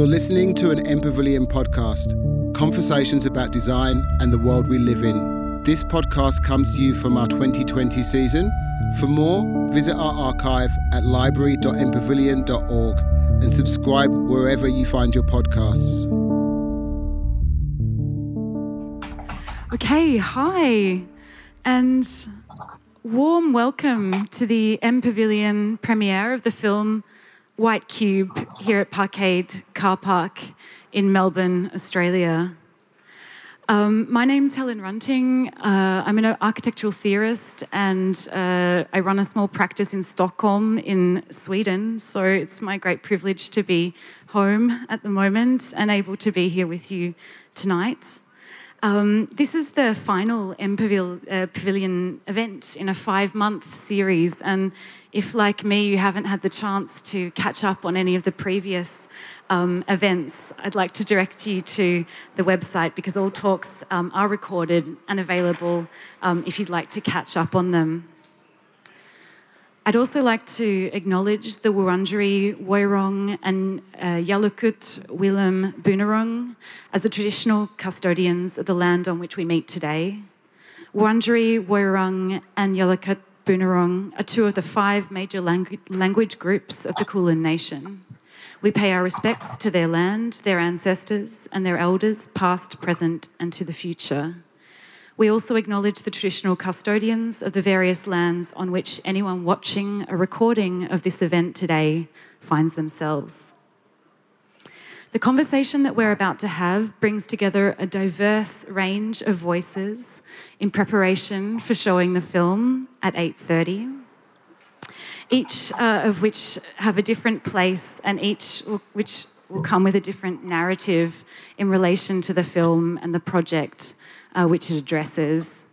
You're listening to an M Pavilion podcast, conversations about design and the world we live in. This podcast comes to you from our 2020 season. For more, visit our archive at library.mpavilion.org and subscribe wherever you find your podcasts. Okay, hi, and warm welcome to the M Pavilion premiere of the film White Cube here at Parkade Car Park in Melbourne, Australia. Um, my name's Helen Runting. Uh, I'm an architectural theorist and uh, I run a small practice in Stockholm in Sweden. So it's my great privilege to be home at the moment and able to be here with you tonight. Um, this is the final M uh, Pavilion event in a five month series. And if, like me, you haven't had the chance to catch up on any of the previous um, events, I'd like to direct you to the website because all talks um, are recorded and available um, if you'd like to catch up on them. I'd also like to acknowledge the Wurundjeri, Woiwurrung, and uh, Yalukit Willam Bunurong as the traditional custodians of the land on which we meet today. Wurundjeri, Woiwurrung, and Yalukit Bunurong are two of the five major langu- language groups of the Kulin Nation. We pay our respects to their land, their ancestors, and their elders, past, present, and to the future. We also acknowledge the traditional custodians of the various lands on which anyone watching a recording of this event today finds themselves. The conversation that we're about to have brings together a diverse range of voices in preparation for showing the film at 8:30. Each uh, of which have a different place and each which will come with a different narrative in relation to the film and the project uh, which it addresses.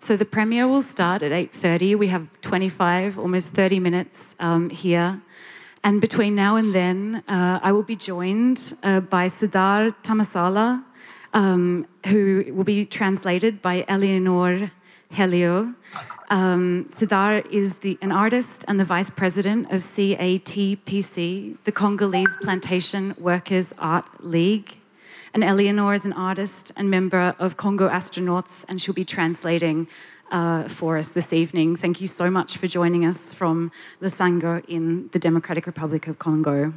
So the premiere will start at 8:30. We have 25, almost 30 minutes um, here. And between now and then, uh, I will be joined uh, by Ced'art Tamasala, um, who will be translated by Eleanor Hellio. Um, Ced'art is the, an artist and the vice president of CATPC, the Congolese Plantation Workers Art League. And Eleanor is an artist and member of Kongo Astronauts, and she'll be translating uh, for us this evening. Thank you so much for joining us from Lusanga in the Democratic Republic of Congo.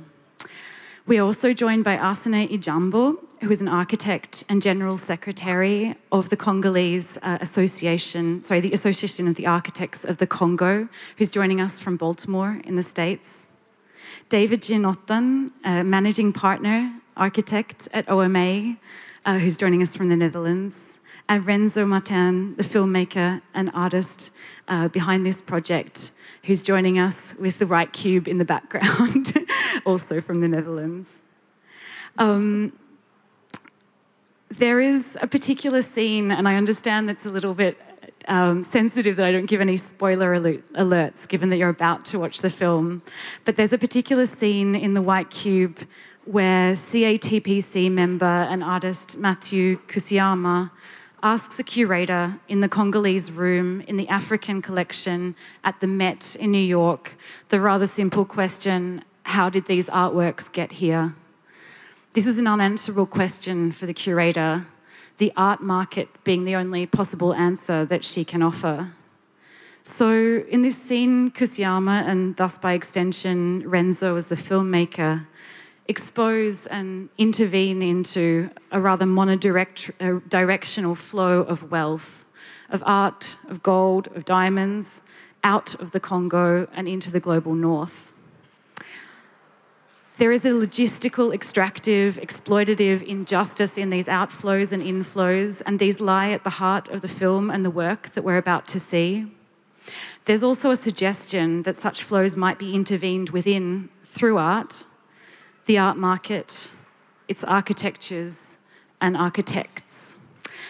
We are also joined by Arsene Ijambo, who is an architect and general secretary of the Congolese uh, Association, sorry, the Association of the Architects of the Congo, who's joining us from Baltimore in the States. David Gianotten, uh, managing partner architect at OMA, uh, who's joining us from the Netherlands, and Renzo Martens, the filmmaker and artist uh, behind this project, who's joining us with the White Cube in the background, also from the Netherlands. Um, there is a particular scene, and I understand that's a little bit um, sensitive that I don't give any spoiler alerts, given that you're about to watch the film. But there's a particular scene in The White Cube where CATPC member and artist Matthew Kasiama asks a curator in the Congolese room in the African collection at the Met in New York the rather simple question how did these artworks get here? This is an unanswerable question for the curator, the art market being the only possible answer that she can offer. So, in this scene, Kasiama, and thus by extension, Renzo as the filmmaker, expose and intervene into a rather monodirectional uh, flow of wealth, of art, of gold, of diamonds, out of the Congo and into the global north. There is a logistical, extractive, exploitative injustice in these outflows and inflows, and these lie at the heart of the film and the work that we're about to see. There's also a suggestion that such flows might be intervened within through art, the art market, its architectures, and architects.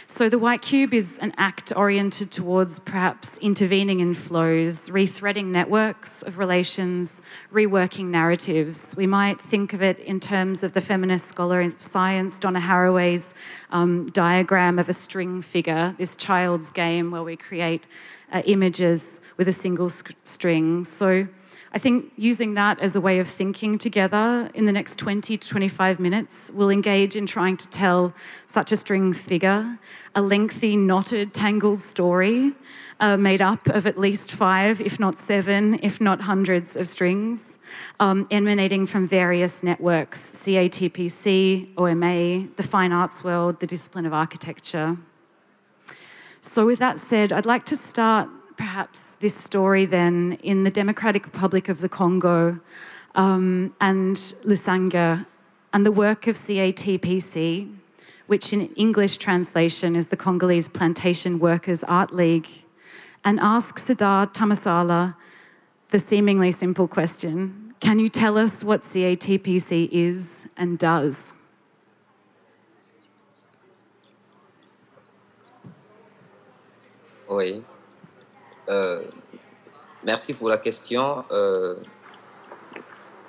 So the White Cube is an act oriented towards perhaps intervening in flows, rethreading networks of relations, reworking narratives. We might think of it in terms of the feminist scholar of science, Donna Haraway's um, diagram of a string figure, this child's game where we create uh, images with a single string. So I think using that as a way of thinking together in the next 20 to 25 minutes, we'll engage in trying to tell such a string figure a lengthy, knotted, tangled story uh, made up of at least five, if not seven, if not hundreds of strings, um, emanating from various networks CATPC, OMA, the fine arts world, the discipline of architecture. So, with that said, I'd like to start perhaps this story then in the Democratic Republic of the Congo um, and Lusanga and the work of CATPC, which in English translation is the Congolese Plantation Workers Art League, and ask Ced'art Tamasala the seemingly simple question Can you tell us what CATPC is and does? Oui. Euh, merci pour la question. Euh,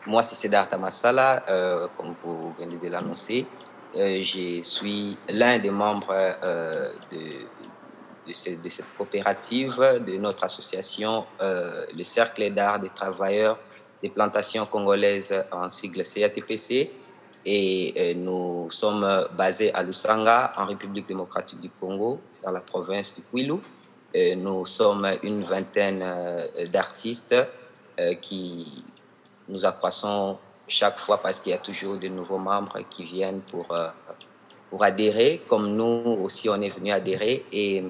moi, c'est Cédar Tamassala, euh, comme vous venez de l'annoncer. je suis l'un des membres de, de, cette coopérative, de notre association, le Cercle d'art des travailleurs des plantations congolaises en sigle CATPC. Et nous sommes basés à Lusanga, en République démocratique du Congo, dans la province du Kwilu. Euh, nous sommes une vingtaine euh, d'artistes euh, qui nous accroissons chaque fois parce qu'il y a toujours de nouveaux membres qui viennent pour, pour adhérer, comme nous aussi on est venu adhérer. Et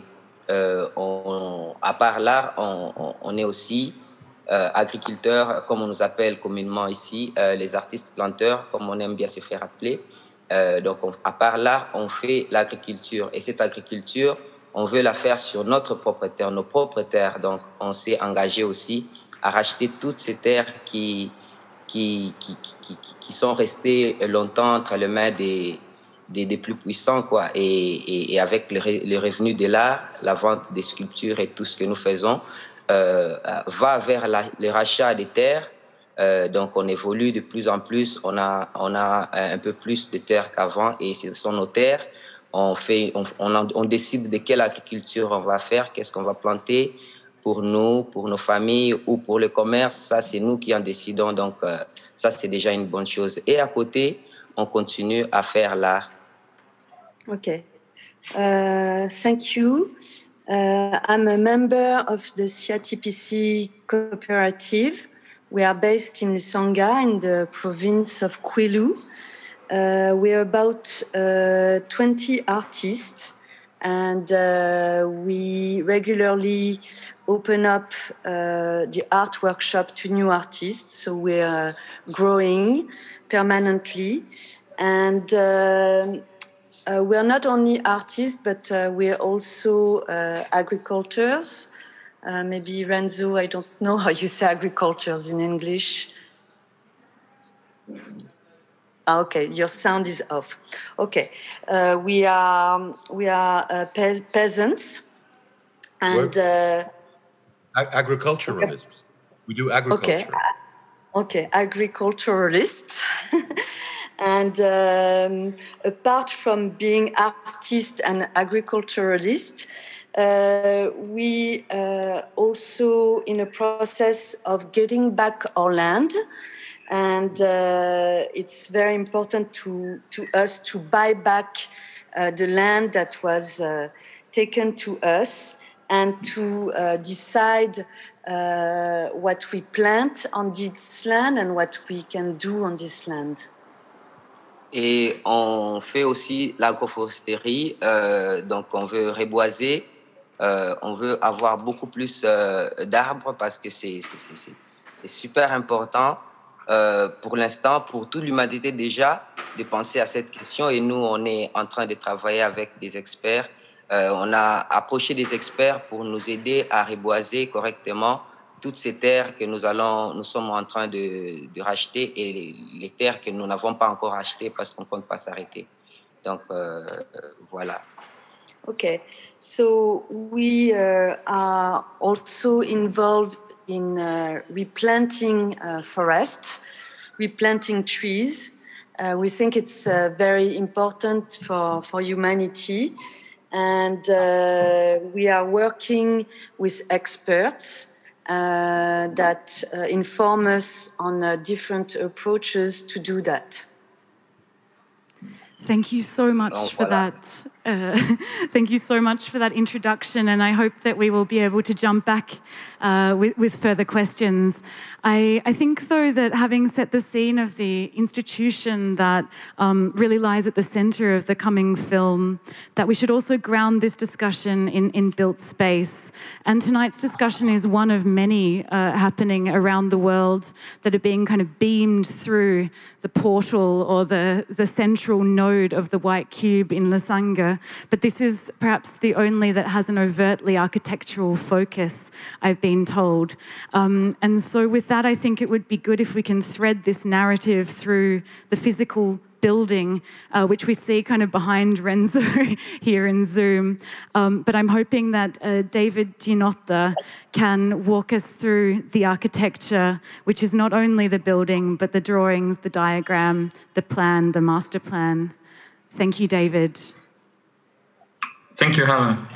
on, à part là, on, est aussi agriculteurs, comme on nous appelle communément ici, les artistes planteurs, comme on aime bien se faire appeler. donc à part là, on fait l'agriculture. Et cette agriculture, on veut la faire sur notre propre terre, nos propres terres. Donc, on s'est engagé aussi à racheter toutes ces terres qui, qui, qui, qui, qui sont restées longtemps entre les mains des, des, plus puissants. Quoi. Et, et, avec les, revenus de l'art, la vente des sculptures et tout ce que nous faisons, euh, va vers le rachat des terres. Euh, donc, on évolue de plus en plus. On a, on a un peu plus de terres qu'avant et ce sont nos terres on, fait, on, décide de quelle agriculture on va faire, qu'est-ce qu'on va planter pour nous, pour nos familles ou pour le commerce. Ça, c'est nous qui en décidons. Donc, euh, ça, c'est déjà une bonne chose. Et à côté, on continue à faire l'art. OK. Uh, thank you. Uh, I'm a member of the CITPC cooperative. We are based in Lusanga in the province of Kwilu. Uh, we're about uh, 20 artists, and uh, we regularly open up uh, the art workshop to new artists. So we're growing permanently, and uh, uh, we're not only artists, but we're also agricultors. maybe Renzo, I don't know how you say agricultures in English. Ah, okay, your sound is off. Okay, uh, we are we are uh, pe peasants and uh, Ag agriculturalists. We do agriculture. Okay, okay, agriculturalists. and um, apart from being artists and agriculturalists, uh, we uh, also in a process of getting back our land and uh, it's very important to, to us to buy back uh, the land that was uh, taken to us and to uh, decide uh, what we plant on this land and what we can do on this land. Et on fait aussi l'agroforesterie, euh, donc on veut reboiser, euh, on veut avoir beaucoup plus euh, d'arbres parce que c'est super important euh, pour l'instant, pour toute l'humanité déjà, de penser à cette question. Et nous, on est en train de travailler avec des experts. Euh, on a approché des experts pour nous aider à reboiser correctement toutes ces terres que nous allons, nous sommes en train de, racheter et les, terres que nous n'avons pas encore achetées parce qu'on ne compte pas s'arrêter. Donc euh, voilà. Okay, so we uh, are also involved in uh, replanting uh, forests, replanting trees. Uh, we think it's uh, very important for, for humanity. And uh, we are working with experts uh, that uh, inform us on uh, different approaches to do that. Thank you so much oh, for that. Uh, thank you so much for that introduction, and I hope that we will be able to jump back uh, with, with, further questions. I, I, think, though, that having set the scene of the institution that um, really lies at the centre of the coming film, that we should also ground this discussion in, in built space. And tonight's discussion is one of many uh, happening around the world that are being kind of beamed through the portal or the, the central node of the white cube in But this is perhaps the only that has an overtly architectural focus, I've been told. Um, and so, with that, I think it would be good if we can thread this narrative through the physical building, uh, which we see kind of behind Renzo here in Zoom. Um, but I'm hoping that uh, David Gianotten can walk us through the architecture, which is not only the building, but the drawings, the diagram, the plan, the master plan. Thank you, David. Thank you, Helen.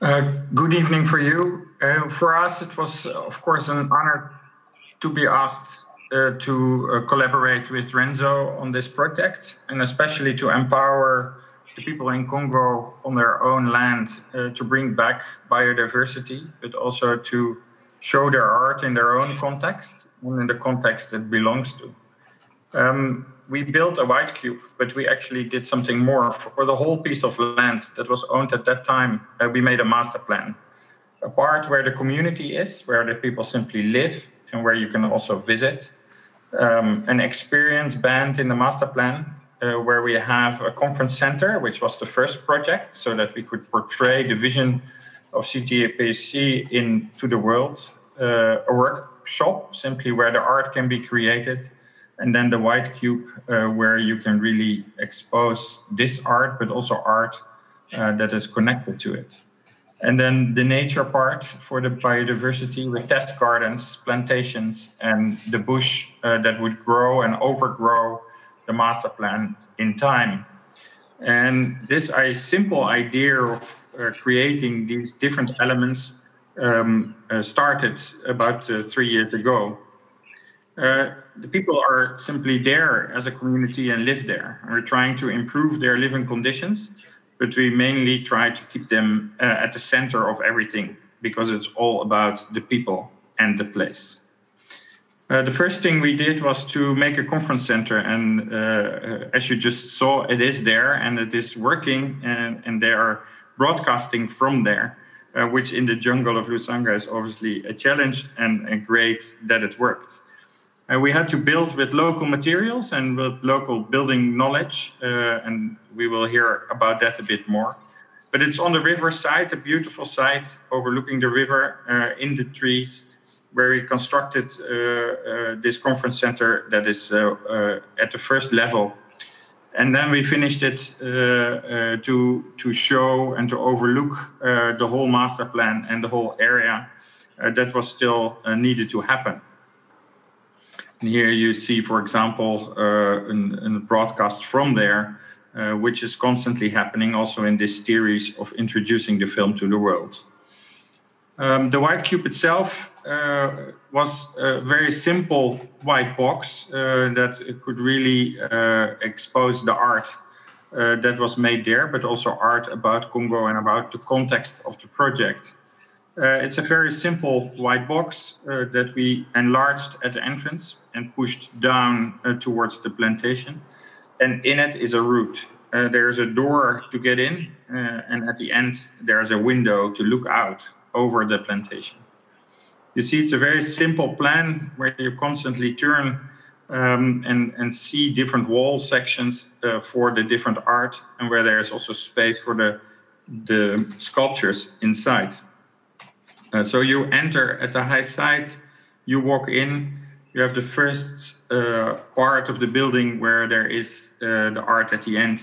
Uh, good evening for you. Uh, for us, it was, of course, an honor to be asked uh, to uh, collaborate with Renzo on this project, and especially to empower the people in Congo on their own land uh, to bring back biodiversity, but also to show their art in their own context and in the context it belongs to. Um, we built a white cube, but we actually did something more for the whole piece of land that was owned at that time. Uh, we made a master plan, a part where the community is, where the people simply live, and where you can also visit. Um, an experience band in the master plan, uh, where we have a conference center, which was the first project, so that we could portray the vision of CATPC into the world. Uh, a workshop, simply where the art can be created and then the white cube uh, where you can really expose this art but also art uh, that is connected to it. And then the nature part for the biodiversity with test gardens plantations and the bush uh, that would grow and overgrow the master plan in time. And this I, simple idea of uh, creating these different elements um, uh, started about uh, three years ago uh, the people are simply there as a community and live there. We're trying to improve their living conditions, but we mainly try to keep them uh, at the center of everything because it's all about the people and the place. Uh, the first thing we did was to make a conference center, and uh, as you just saw, it is there and it is working, and, and they are broadcasting from there, uh, which in the jungle of Lusanga is obviously a challenge and, and great that it worked. And we had to build with local materials and with local building knowledge, uh, and we will hear about that a bit more. But it's on the river side, a beautiful site overlooking the river uh, in the trees, where we constructed uh, uh this conference center that is uh, uh, at the first level. And then we finished it to, to show and to overlook the whole master plan and the whole area that was still needed to happen. And here you see, for example, uh, a broadcast from there, uh, which is constantly happening also in this series of introducing the film to the world. Um, the white cube itself uh, was a very simple white box uh, that could really uh, expose the art uh, that was made there, but also art about Congo and about the context of the project. Uh, it's a very simple white box uh, that we enlarged at the entrance and pushed down uh, towards the plantation. And in it is a route. There's a door to get in, and at the end, there's a window to look out over the plantation. You see, it's a very simple plan where you constantly turn um, and, and see different wall sections uh, for the different art, and where there's also space for the, the sculptures inside. Uh, so you enter at the high side, you walk in, you have the first uh, part of the building where there is uh, the art at the end.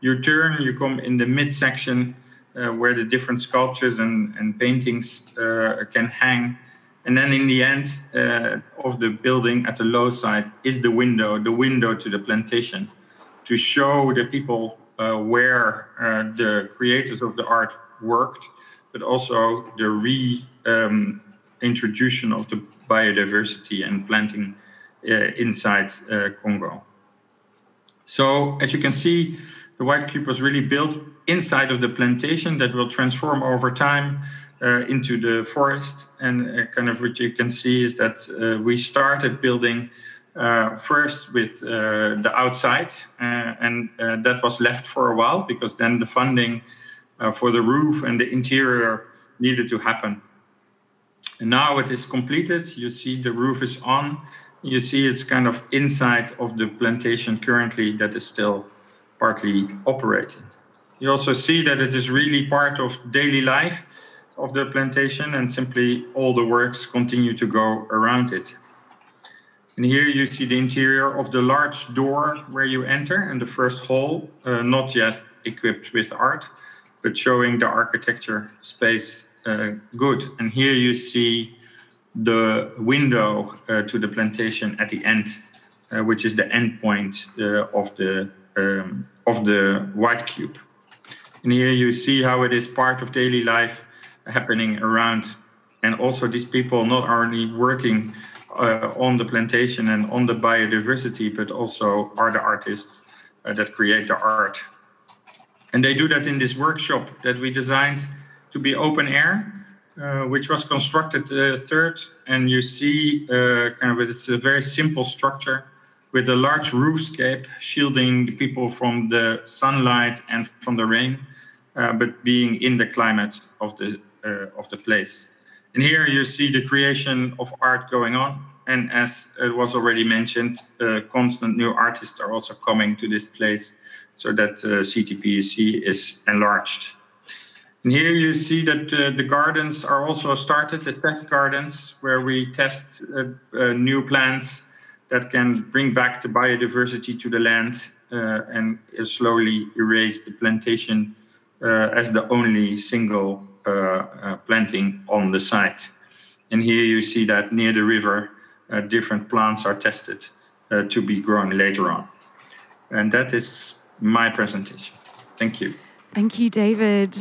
You turn, you come in the midsection uh, where the different sculptures and, and paintings uh, can hang. And then in the end uh, of the building at the low side is the window, the window to the plantation to show the people where the creators of the art worked but also the re um, of the biodiversity and planting uh, inside uh, Congo. So as you can see, the White Cube was really built inside of the plantation that will transform over time uh, into the forest. And uh, kind of what you can see is that uh, we started building uh, first with the outside, and that was left for a while because then the funding for the roof and the interior needed to happen. And now it is completed. You see the roof is on. You see it's kind of inside of the plantation currently that is still partly operating. You also see that it is really part of daily life of the plantation and simply all the works continue to go around it. And here you see the interior of the large door where you enter and the first hall, uh, not just equipped with art, but showing the architecture space uh, good. And here you see the window uh, to the plantation at the end, uh, which is the end point uh, of the um, of the white cube. And here you see how it is part of daily life happening around, and also these people not only working uh, on the plantation and on the biodiversity, but also are the artists uh, that create the art. And they do that in this workshop that we designed to be open air, uh, which was constructed uh, third. And you see uh, kind of it's a very simple structure with a large roofscape shielding the people from the sunlight and from the rain, uh, but being in the climate of the uh, of the place. And here you see the creation of art going on. And as it was already mentioned, uh, constant new artists are also coming to this place so that uh, CTPC is enlarged. And here you see that uh, the gardens are also started, the test gardens, where we test uh, uh, new plants that can bring back the biodiversity to the land and slowly erase the plantation as the only single uh, uh, planting on the site. And here you see that near the river, uh, different plants are tested to be grown later on. And that is my presentation. Thank you. Thank you, David.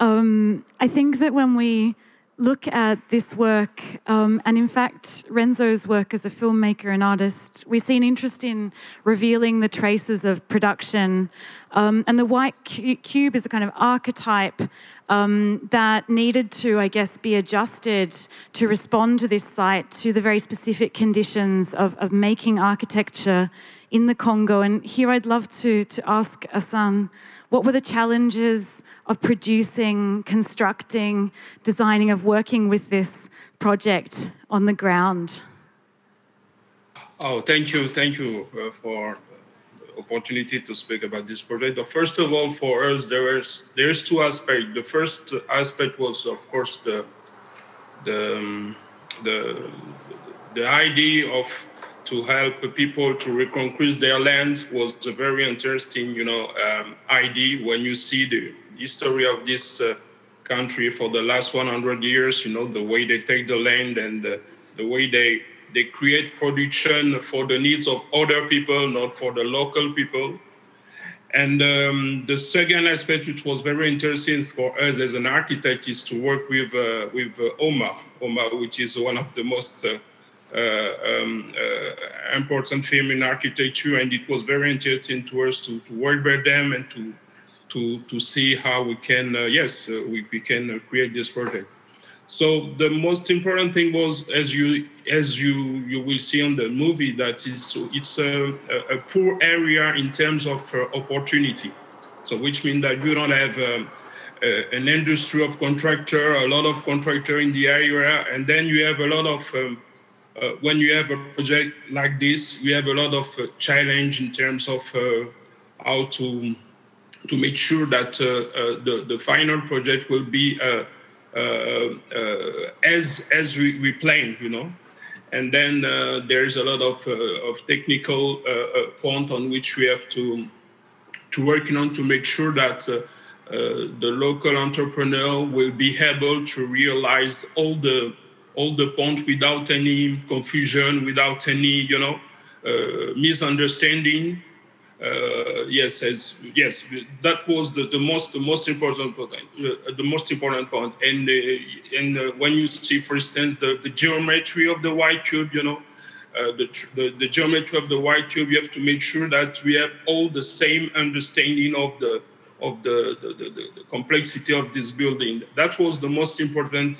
Um, I think that when we look at this work, um, and in fact, Renzo's work as a filmmaker and artist, we see an interest in revealing the traces of production. Um, and the white cube is a kind of archetype um, that needed to, I guess, be adjusted to respond to this site, to the very specific conditions of, of making architecture in the Congo. And here I'd love to, to ask Asan, what were the challenges of producing, constructing, designing, of working with this project on the ground? Oh, thank you. Thank you uh, for the opportunity to speak about this project. First of all, for us, there is there's two aspects. The first aspect was, of course, the the um, the the idea of to help people to reconquist their land was a very interesting, you know, um, idea. When you see the history of this uh, country for the last 100 years, you know, the way they take the land and the, the way they they create production for the needs of other people, not for the local people. And um, the second aspect, which was very interesting for us as an architect, is to work with uh, with uh, OMA, OMA, which is one of the most uh, um, uh, important firm in architecture, and it was very interesting to us to, to work with them and to to to see how we can uh, yes we, we can create this project. So the most important thing was, as you as you you will see on the movie, that it's it's a, a poor area in terms of uh, opportunity. So which means that you don't have um, uh, an industry of contractor, a lot of contractor in the area, and then you have a lot of um, uh, when you have a project like this, we have a lot of uh, challenge in terms of uh, how to to make sure that uh, uh, the the final project will be uh, as as we, we plan, you know. And then there's a lot of of technical point on which we have to to working on to make sure that. the local entrepreneur will be able to realize all the all the points without any confusion, without any, you know, uh, misunderstanding. uh, yes, as yes, that was the, the most the most important point. Uh, the most important point. And uh, and uh, when you see, for instance, the, the geometry of the white cube, you know, uh, the, the, the geometry of the white cube, you have to make sure that we have all the same understanding of the of the, the, the, the complexity of this building. That was the most important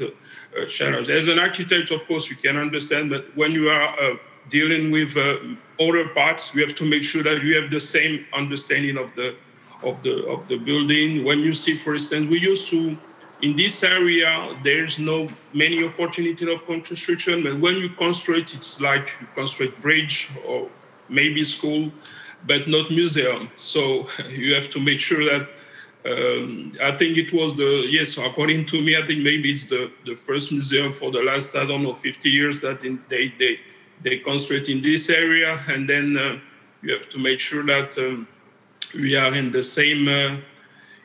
uh, challenge. As an architect, of course, you can understand that when you are dealing with uh, other parts, we have to make sure that we have the same understanding of the of the of the building. When you see, for instance, we used to in this area there's no many opportunity of construction, but when you construct, it's like you construct bridge or maybe school, but not museum. So you have to make sure that. Um, I think it was the yes. According to me, I think maybe it's the, the first museum for the last I don't know 50 years that in, they they they concentrate in this area, and then uh, you have to make sure that um, we are in the same uh,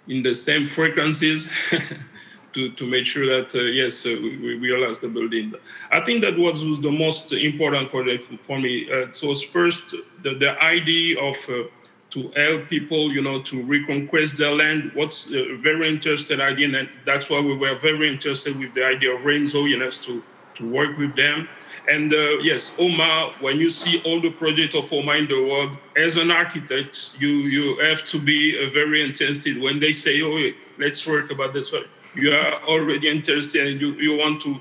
in the same frequencies to, to make sure that uh, yes uh, we, realize the building. I think that was, was the most important for the, for me. Uh, so first the, the idea of uh, to help people, you know, to reconquest their land. What's a very interesting idea, and that's why we were very interested with the idea of you know, to to work with them. And uh, yes, OMA, when you see all the projects of OMA in the world, as an architect, you, you have to be uh, very interested. When they say, oh, let's work about this, you are already interested and you, you want to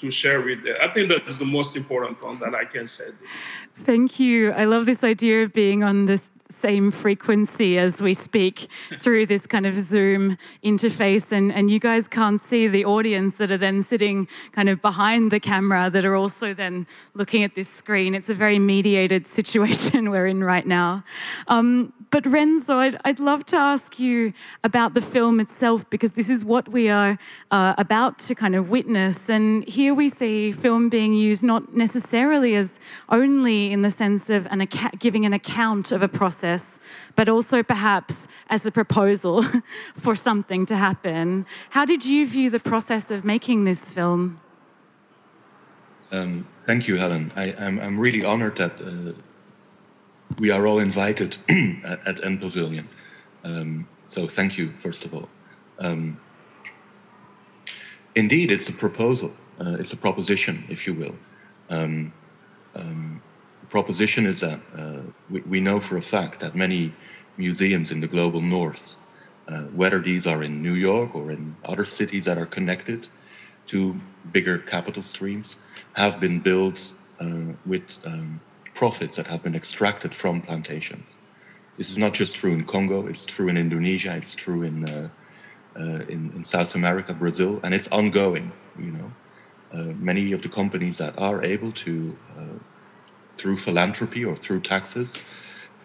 to share with them. I think that is the most important one that I can say. This. Thank you. I love this idea of being on this same frequency as we speak through this kind of Zoom interface. And, and you guys can't see the audience that are then sitting kind of behind the camera that are also then looking at this screen. It's a very mediated situation we're in right now. Um, but Renzo, I'd, I'd, love to ask you about the film itself because this is what we are uh, about to kind of witness. And here we see film being used not necessarily as only in the sense of an account, giving an account of a process, but also perhaps as a proposal for something to happen. How did you view the process of making this film? Um, thank you, Helen. I, am really honored that. Uh, we are all invited at, at N Pavilion. Um, so thank you, first of all. Um, indeed, it's a proposal. Uh, it's a proposition, if you will. Um, um proposition is that uh, we, we, know for a fact that many museums in the global north, uh, whether these are in New York or in other cities that are connected to bigger capital streams, have been built uh, with um, profits that have been extracted from plantations. This is not just true in Congo, it's true in Indonesia, it's true in, uh, uh, in, in, South America, Brazil, and it's ongoing. You know, uh, many of the companies that are able to, through philanthropy or through taxes,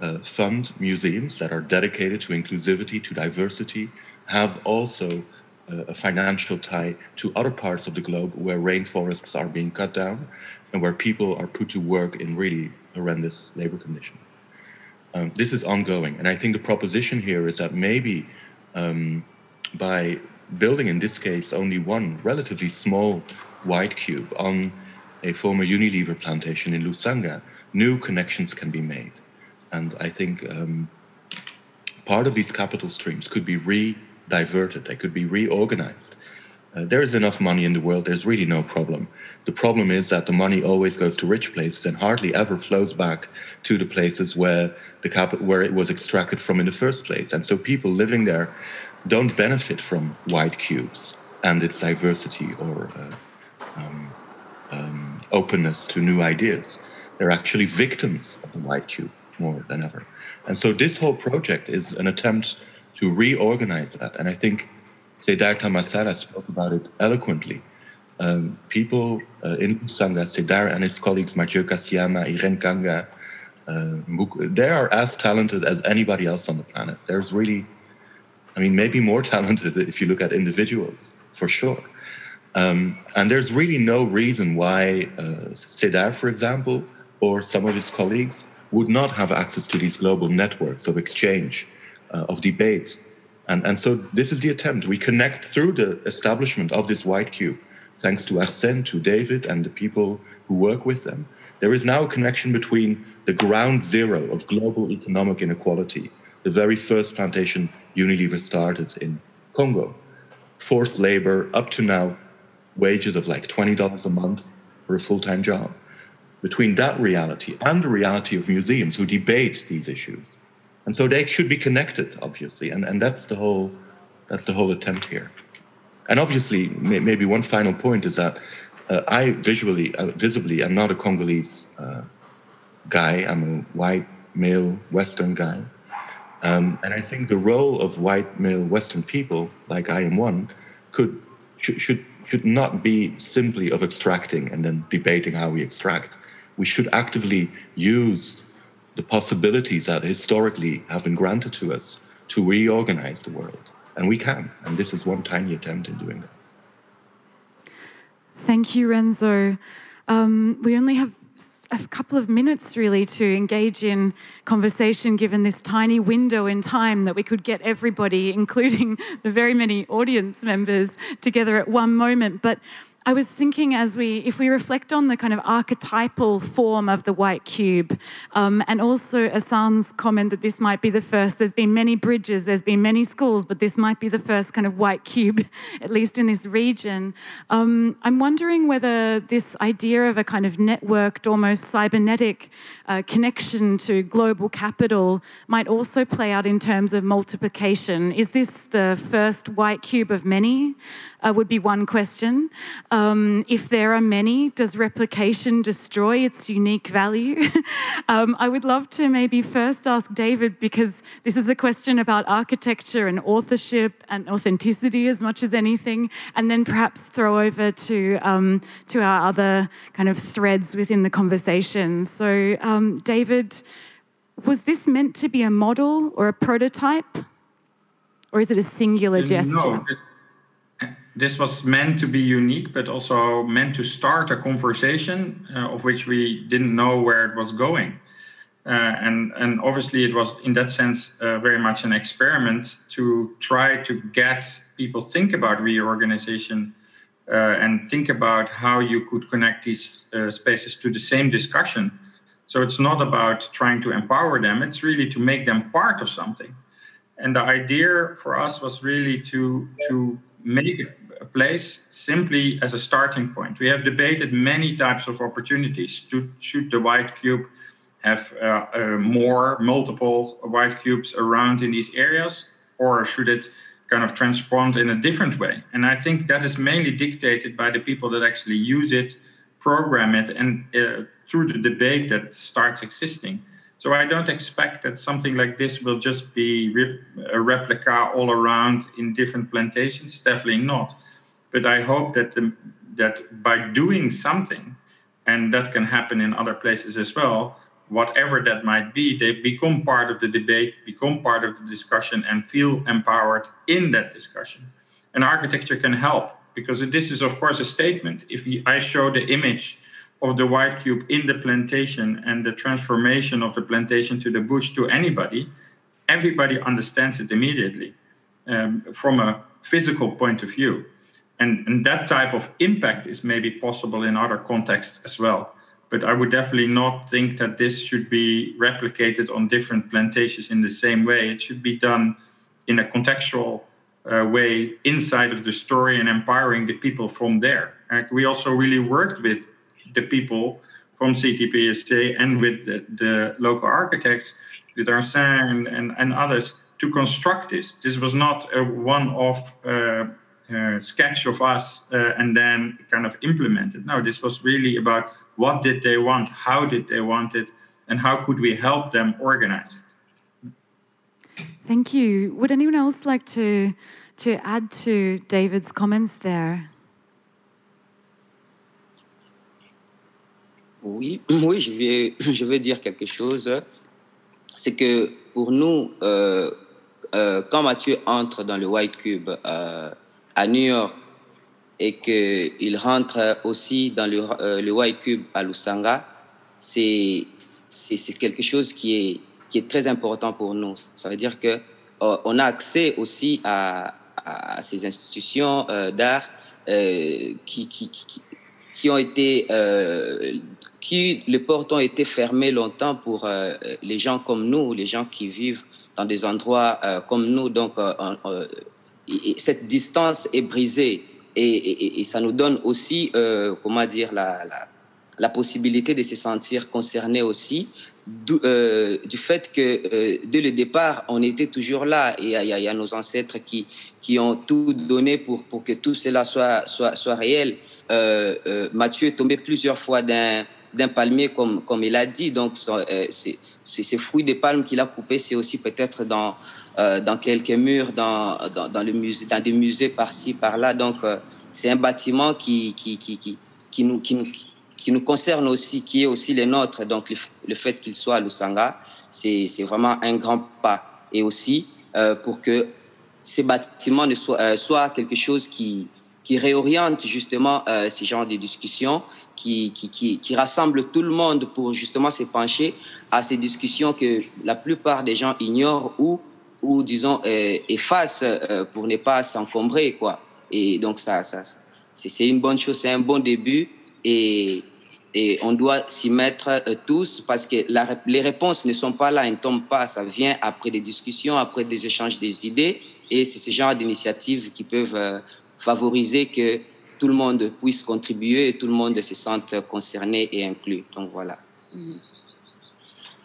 uh, fund museums that are dedicated to inclusivity, to diversity, have also uh, a financial tie to other parts of the globe where rainforests are being cut down and where people are put to work in really horrendous labor conditions. Um, this is ongoing. And I think the proposition here is that maybe um, by building, in this case, only one relatively small white cube on a former Unilever plantation in Lusanga, new connections can be made. And I think um, part of these capital streams could be re-diverted, they could be reorganized. Uh, there is enough money in the world, there's really no problem. The problem is that the money always goes to rich places and hardly ever flows back to the places where the cap- where it was extracted from in the first place. And so people living there don't benefit from white cubes and its diversity or uh, um, um, openness to new ideas. They're actually victims of the white cube more than ever. And so this whole project is an attempt to reorganize that. And I think Ced'art Tamasala spoke about it eloquently um, people uh, in Lusanga, Ced'art and his colleagues, Mathieu Kasiama, Irene Kanga, uh, they are as talented as anybody else on the planet. There's really, I mean, maybe more talented if you look at individuals, for sure. Um, and there's really no reason why uh, for example, or some of his colleagues would not have access to these global networks of exchange, uh, of debate. And, and so this is the attempt. We connect through the establishment of this white cube thanks to Arsène, to David, and the people who work with them, There is now a connection between the ground zero of global economic inequality, the very first plantation Unilever started in Congo, forced labor, up to now, wages of like $20 a month for a full time job. Between that reality and the reality of museums who debate these issues. And so they should be connected, obviously, and, and that's the whole that's the whole attempt here. And obviously, may, maybe one final point is that uh, I visually, uh, visibly, am not a Congolese uh, guy. I'm a white male Western guy, um, and I think the role of white male Western people, like I am one, could should should not be simply of extracting and then debating how we extract. We should actively use the possibilities that historically have been granted to us to reorganize the world. And we can. And this is one tiny attempt in doing that. Thank you, Renzo. Um, we only have a couple of minutes really to engage in conversation given this tiny window in time that we could get everybody including the very many audience members together at one moment. But I was thinking as we, if we reflect on the kind of archetypal form of the white cube, um, and also Asan's comment that this might be the first, there's been many bridges, there's been many schools, but this might be the first kind of white cube, at least in this region. Um, I'm wondering whether this idea of a kind of networked, almost cybernetic uh, connection to global capital might also play out in terms of multiplication. Is this the first white cube of many? Uh, would be one question. If there are many, does replication destroy its unique value? um, I would love to maybe first ask David, because this is a question about architecture and authorship and authenticity as much as anything, and then perhaps throw over to, um, to our other kind of threads within the conversation. So, um, David, was this meant to be a model or a prototype? Or is it a singular gesture? No, this was meant to be unique, but also meant to start a conversation uh, of which we didn't know where it was going. Uh, and, and obviously, it was in that sense uh, very much an experiment to try to get people think about reorganization uh, and think about how you could connect these uh, spaces to the same discussion. So it's not about trying to empower them; it's really to make them part of something. And the idea for us was really to to make place simply as a starting point. We have debated many types of opportunities. Should the white cube have uh, uh, more, multiple white cubes around in these areas, or should it kind of transpond in a different way? And I think that is mainly dictated by the people that actually use it, program it, and uh, through the debate that starts existing. So I don't expect that something like this will just be a replica all around in different plantations. Definitely not. But I hope that the, that by doing something, and that can happen in other places as well, whatever that might be, they become part of the debate, become part of the discussion, and feel empowered in that discussion. And architecture can help because this is, of course, a statement. If I show the image of the white cube in the plantation and the transformation of the plantation to the bush to anybody, everybody understands it immediately um, from a physical point of view and, and that type of impact is maybe possible in other contexts as well. But I would definitely not think that this should be replicated on different plantations in the same way. It should be done in a contextual uh, way inside of the story and empowering the people from there. Like we also really worked with the people from CTPSA and with the, the local architects, with Arsène and, and, and, others, to construct this. This was not a one-off uh, uh, sketch of us uh, and then kind of implement it. No, this was really about what did they want, how did they want it, and how could we help them organize it. Thank you. Would anyone else like to to add to David's comments there? Oui, oui, je vais, je vais dire quelque chose. C'est que pour nous, euh, euh, quand Mathieu entre dans le White Cube, euh, à New York et qu'il rentre aussi dans le, euh, le White Cube à Lusanga, c'est quelque chose qui est, qui est très important pour nous. Ça veut dire que euh, on a accès aussi à, à ces institutions euh, d'art qui, qui, qui, qui, ont été qui les portes ont été fermées longtemps pour les gens comme nous, les gens qui vivent dans des endroits comme nous. Donc, cette distance est brisée et, ça nous donne aussi, comment dire, la, la, possibilité de se sentir concerné aussi du, du fait que dès le départ, on était toujours là il y, a nos ancêtres qui, qui ont tout donné pour, pour que tout cela soit, soit, soit réel. Euh, euh, Mathieu est tombé plusieurs fois d'un palmier, comme, comme il a dit. Donc, euh, ces fruits de palme qu'il a coupés, c'est aussi peut-être dans, dans quelques murs, dans, dans, dans, le dans des musées par-ci, par-là. Donc, c'est un bâtiment qui, qui, qui, qui, nous, qui, nous, qui nous concerne aussi, qui est aussi le nôtre. Donc, le, fait qu'il soit à Lusanga, c'est vraiment un grand pas. Et aussi, pour que ces bâtiments ne soient, soient quelque chose qui, qui réoriente justement euh, ces genres de discussions, qui, qui, qui, qui rassemble tout le monde pour justement se pencher à ces discussions que la plupart des gens ignorent ou, ou disons, euh, effacent euh, pour ne pas s'encombrer. quoi. Et donc, ça, c'est une bonne chose, c'est un bon début et, et on doit s'y mettre euh, tous parce que les réponses ne sont pas là, elles ne tombent pas, ça vient après des discussions, après des échanges des idées et c'est ce genre d'initiatives qui peuvent favoriser que tout le monde puisse contribuer et tout le monde se sente concerné et inclus. Donc voilà. Mm-hmm.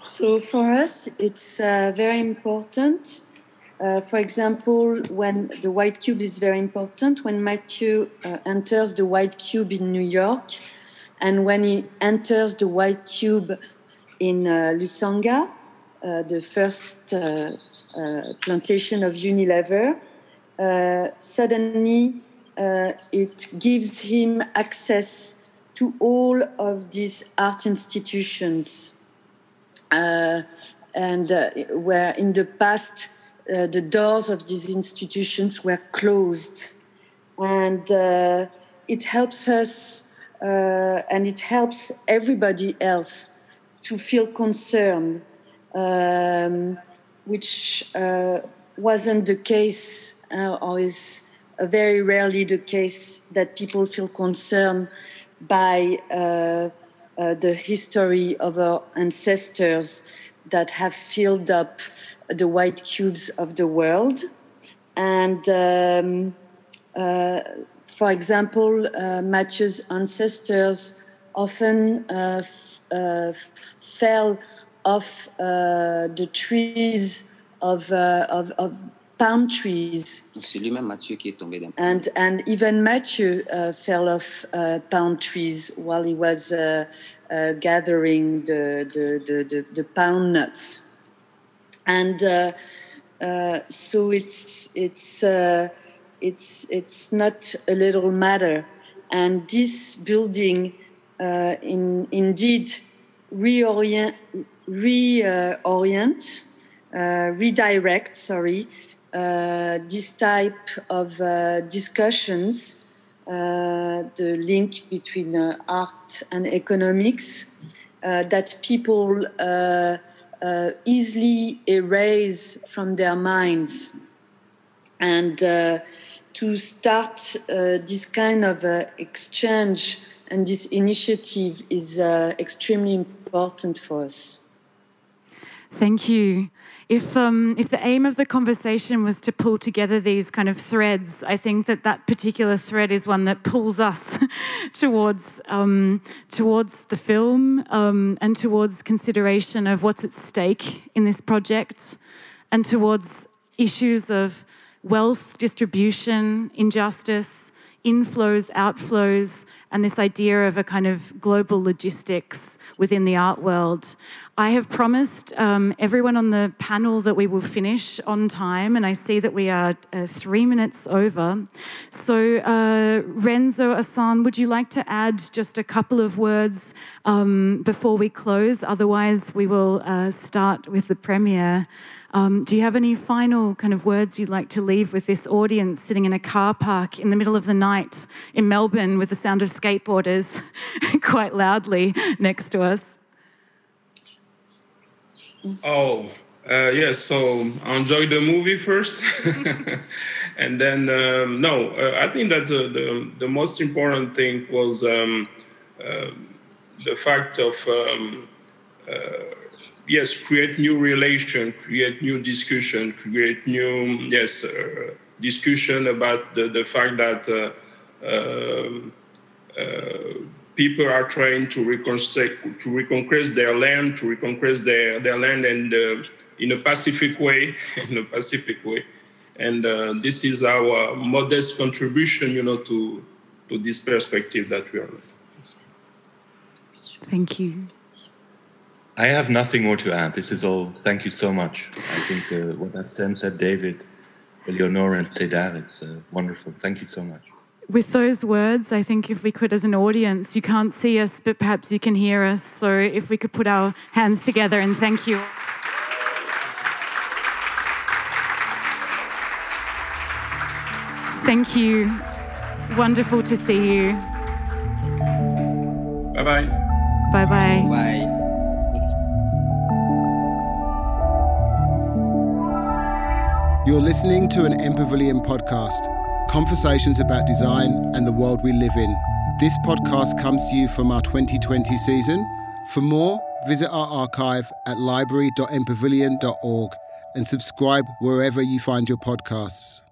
So for us, it's uh, very important. Uh, for example, when the white cube is very important, when Matthew uh, enters the white cube in New York, and when he enters the white cube in uh, Lusanga, uh, the first uh, plantation of Unilever, suddenly it gives him access to all of these art institutions. And where in the past uh, the doors of these institutions were closed. And uh, it helps us uh, and it helps everybody else to feel concerned, um, which wasn't the case or is very rarely the case that people feel concerned by uh, uh, the history of our ancestors that have filled up the white cubes of the world. And um, uh, for example, uh, Matthew's ancestors often uh, uh, fell off the trees of, of, of palm trees. C'est lui-même Mathieu qui est tombé d'un And and even Matthew uh, fell off uh, palm trees while he was uh, uh gathering the the, the the, the palm nuts. And uh, uh, so it's it's it's it's not a little matter. And this building, in indeed, reorient reorient. redirect, sorry, uh, this type of uh, discussions, uh, the link between art and economics, that people Uh, easily erase from their minds. And uh, to start uh, this kind of exchange and this initiative is extremely important for us. Thank you. If, um, if the aim of the conversation was to pull together these kind of threads, I think that that particular thread is one that pulls us towards, um, towards the film um, and towards consideration of what's at stake in this project and towards issues of wealth distribution, injustice, inflows, outflows, and this idea of a kind of global logistics within the art world. I have promised um, everyone on the panel that we will finish on time, and I see that we are uh, three minutes over. So, uh, Renzo Asan, would you like to add just a couple of words um, before we close? Otherwise, we will uh, start with the premiere. Um, do you have any final kind of words you'd like to leave with this audience sitting in a car park in the middle of the night in Melbourne with the sound of skateboarders quite loudly next to us? Oh, uh, yes. So I enjoyed the movie first, and then um, no, uh, I think that the, the, the most important thing was um, uh, the fact of um, uh, yes, create new relation, create new discussion, create new yes uh, discussion about the, the fact that uh, um, people are trying to reconstruct to reconquest their land, to reconquest their, their land and uh, in a pacific way, in a pacific way. And uh, this is our modest contribution, you know, to to this perspective that we are. Thank you. I have nothing more to add. This is all. Thank you so much. I think uh, what I've said, David, Eleonore, and Ced'art, it's uh, wonderful. Thank you so much. With those words, I think if we could, as an audience, you can't see us, but perhaps you can hear us. So if we could put our hands together and thank you. Thank you. Wonderful to see you. Bye bye. Bye bye. Bye. You're listening to an MPavilion podcast, conversations about design and the world we live in. This podcast comes to you from our 2020 season. For more, visit our archive at library.mpavilion.org and subscribe wherever you find your podcasts.